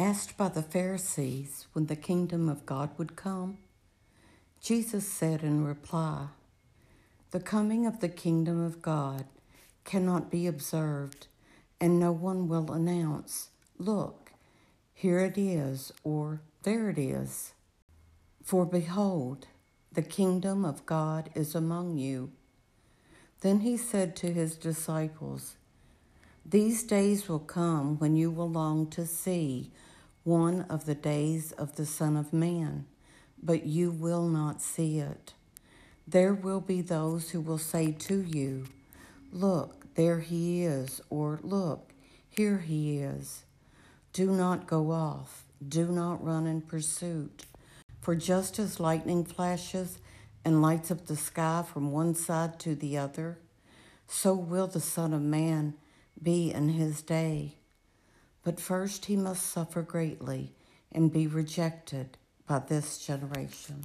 Asked by the Pharisees when the kingdom of God would come, Jesus said in reply, The coming of the kingdom of God cannot be observed, and no one will announce, Look, here it is, or there it is. For behold, the kingdom of God is among you. Then he said to his disciples, These days will come when you will long to see one of the days of the Son of Man, but you will not see it. There will be those who will say to you, Look, there he is, or Look, here he is. Do not go off, do not run in pursuit. For just as lightning flashes and lights up the sky from one side to the other, so will the Son of Man be in his day. But first he must suffer greatly and be rejected by this generation.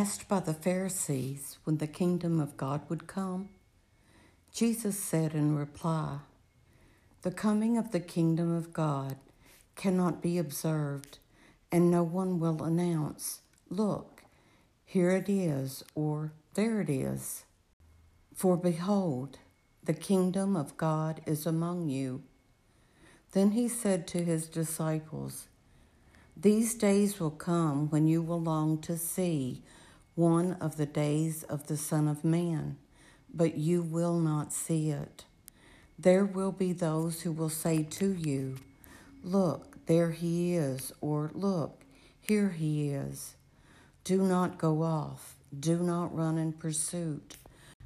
Asked by the Pharisees when the kingdom of God would come, Jesus said in reply, The coming of the kingdom of God cannot be observed, and no one will announce, Look, here it is, or there it is. For behold, the kingdom of God is among you. Then he said to his disciples, These days will come when you will long to see one of the days of the Son of Man, but you will not see it. There will be those who will say to you, Look, there he is, or Look, here he is. Do not go off, do not run in pursuit.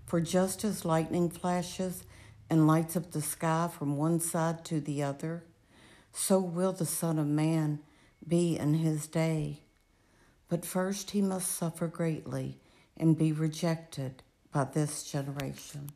For just as lightning flashes and lights up the sky from one side to the other, so will the Son of Man be in his day. But first he must suffer greatly and be rejected by this generation.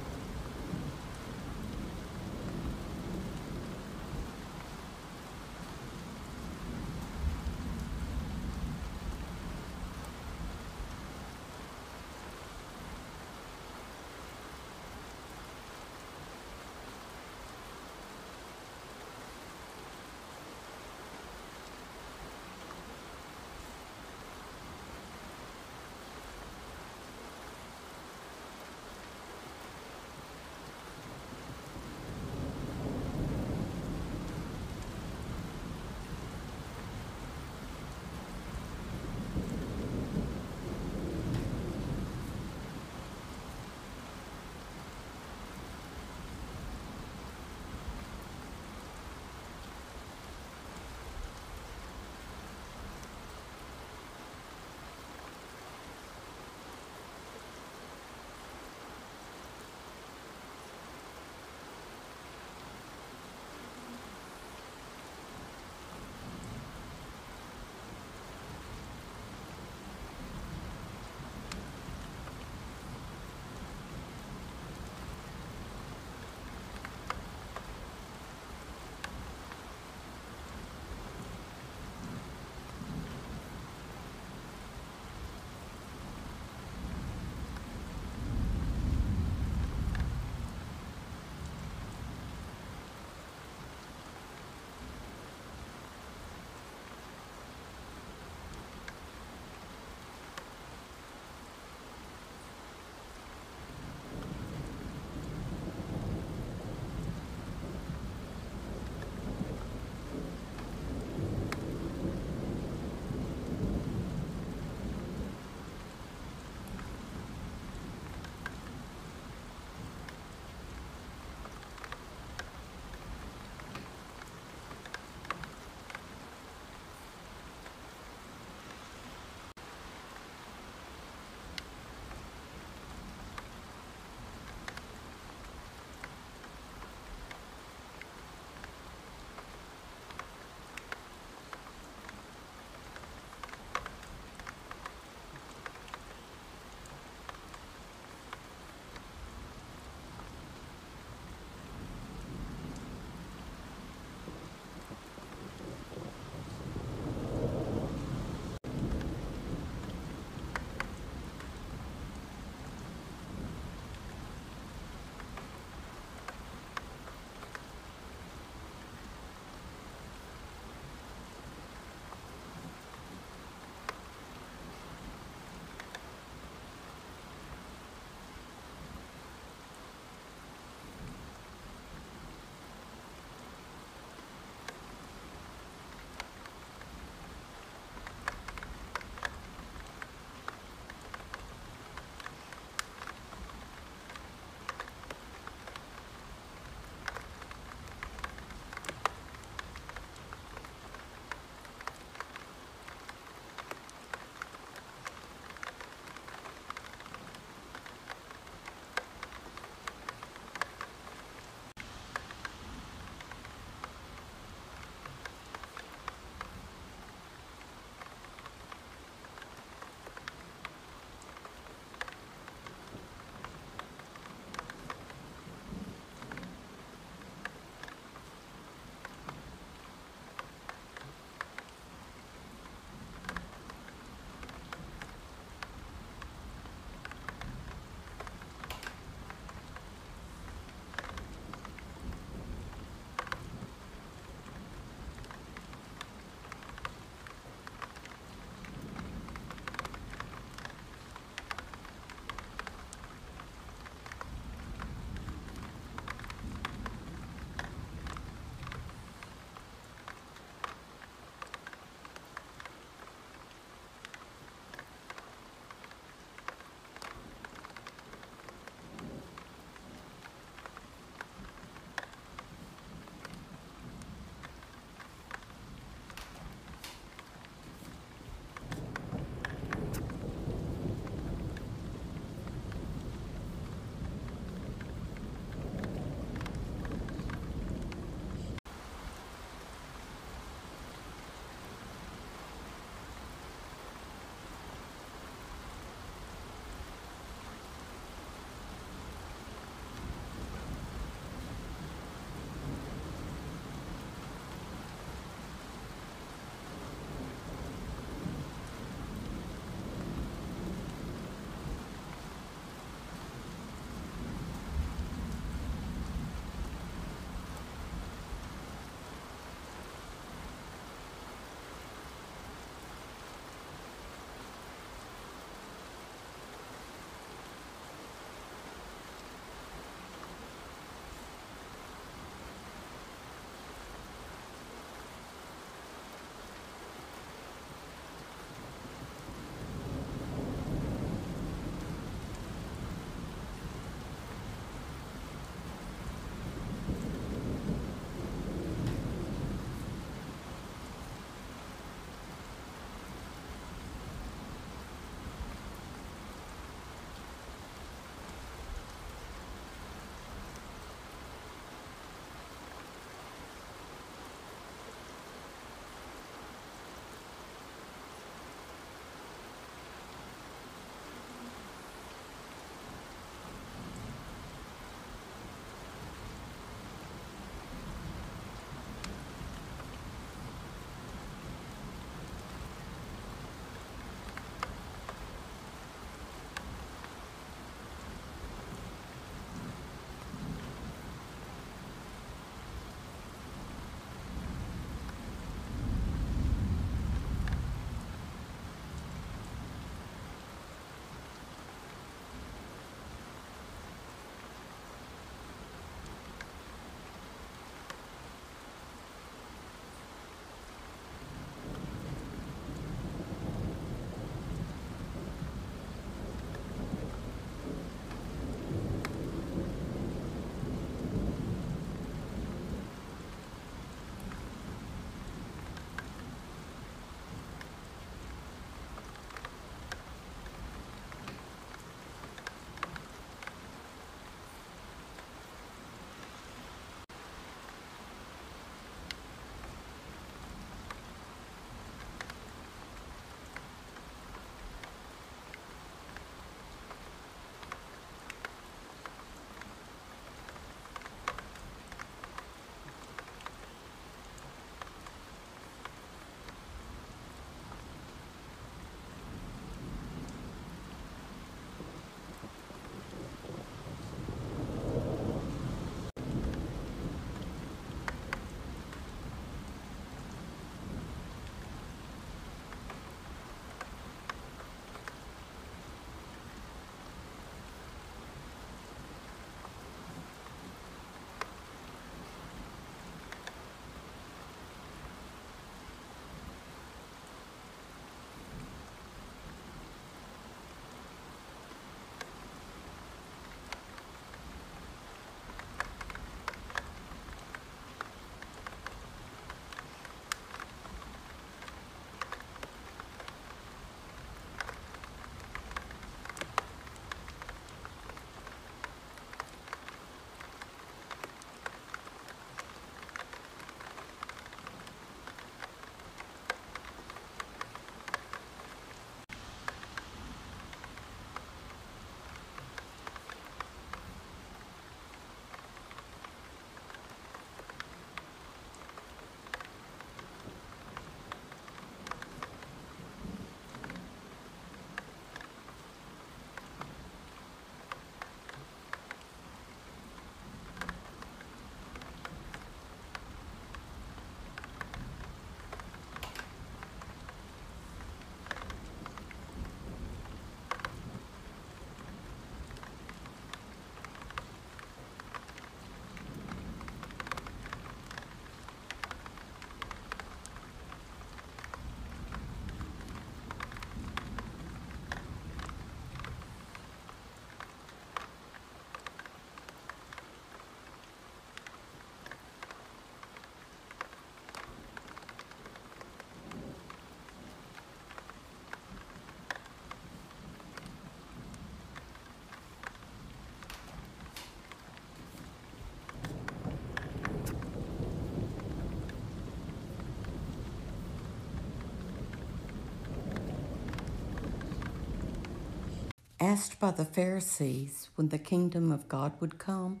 Asked by the Pharisees when the kingdom of God would come,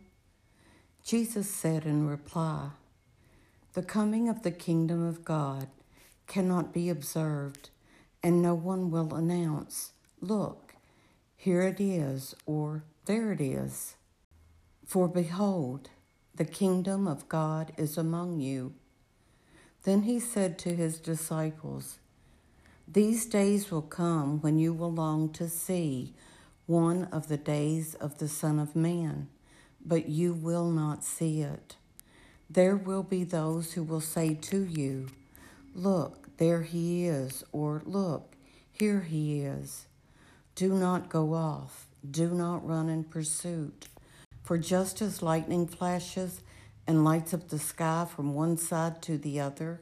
Jesus said in reply, The coming of the kingdom of God cannot be observed, and no one will announce, Look, here it is, or there it is. For behold, the kingdom of God is among you. Then he said to his disciples, These days will come when you will long to see one of the days of the Son of Man, but you will not see it. There will be those who will say to you, Look, there he is, or Look, here he is. Do not go off, do not run in pursuit. For just as lightning flashes and lights up the sky from one side to the other,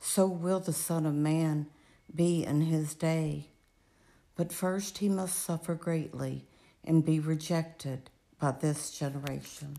so will the Son of Man be in his day. But first he must suffer greatly and be rejected by this generation.